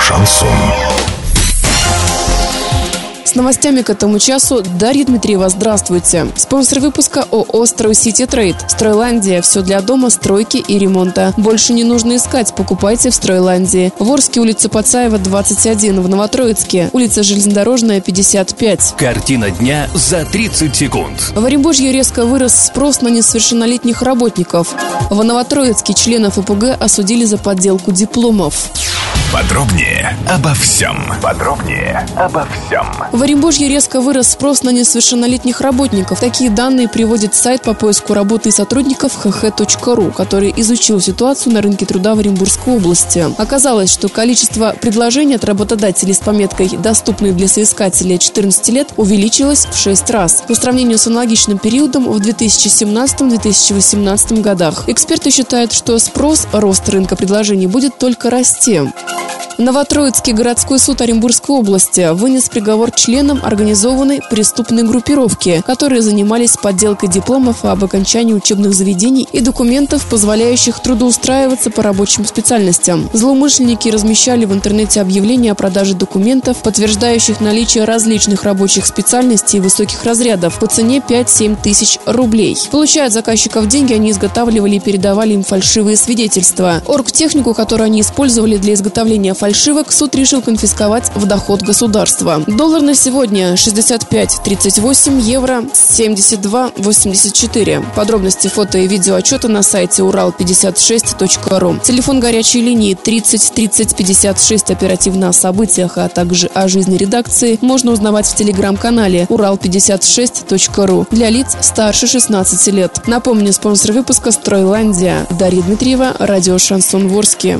Шансон. С новостями к этому часу Дарья Дмитриева, здравствуйте. Спонсор выпуска ООО «Стройсити Трейд». Стройландия. Все для дома, стройки и ремонта. Больше не нужно искать, покупайте в Стройландии. В Орске, улица Пацаева, 21. В Новотроицке, улица Железнодорожная, 55. Картина дня за 30 секунд. В Оренбурге резко вырос спрос на несовершеннолетних работников. В Новотроицке членов ИПГ осудили за подделку дипломов. Подробнее обо всем. Подробнее обо всем. В Оренбурге резко вырос спрос на несовершеннолетних работников. Такие данные приводит сайт по поиску работы и сотрудников hh.ru, который изучил ситуацию на рынке труда в Оренбургской области. Оказалось, что количество предложений от работодателей с пометкой «доступный для соискателей 14 лет» увеличилось в 6 раз по сравнению с аналогичным периодом в 2017-2018 годах. Эксперты считают, что спрос, рост рынка предложений будет только расти. Новотроицкий городской суд Оренбургской области вынес приговор членам организованной преступной группировки, которые занимались подделкой дипломов об окончании учебных заведений и документов, позволяющих трудоустраиваться по рабочим специальностям. Злоумышленники размещали в интернете объявления о продаже документов, подтверждающих наличие различных рабочих специальностей и высоких разрядов по цене 5-7 тысяч рублей. Получая от заказчиков деньги, они изготавливали и передавали им фальшивые свидетельства. Оргтехнику, которую они использовали для изготовления фальшивок суд решил конфисковать в доход государства. Доллар на сегодня 65.38, евро 72.84. Подробности фото и видео отчета на сайте урал56.ру. Телефон горячей линии 30 30 56 оперативно о событиях, а также о жизни редакции можно узнавать в телеграм-канале урал56.ру для лиц старше 16 лет. Напомню, спонсор выпуска «Стройландия». Дарья Дмитриева, радио «Шансон Ворске».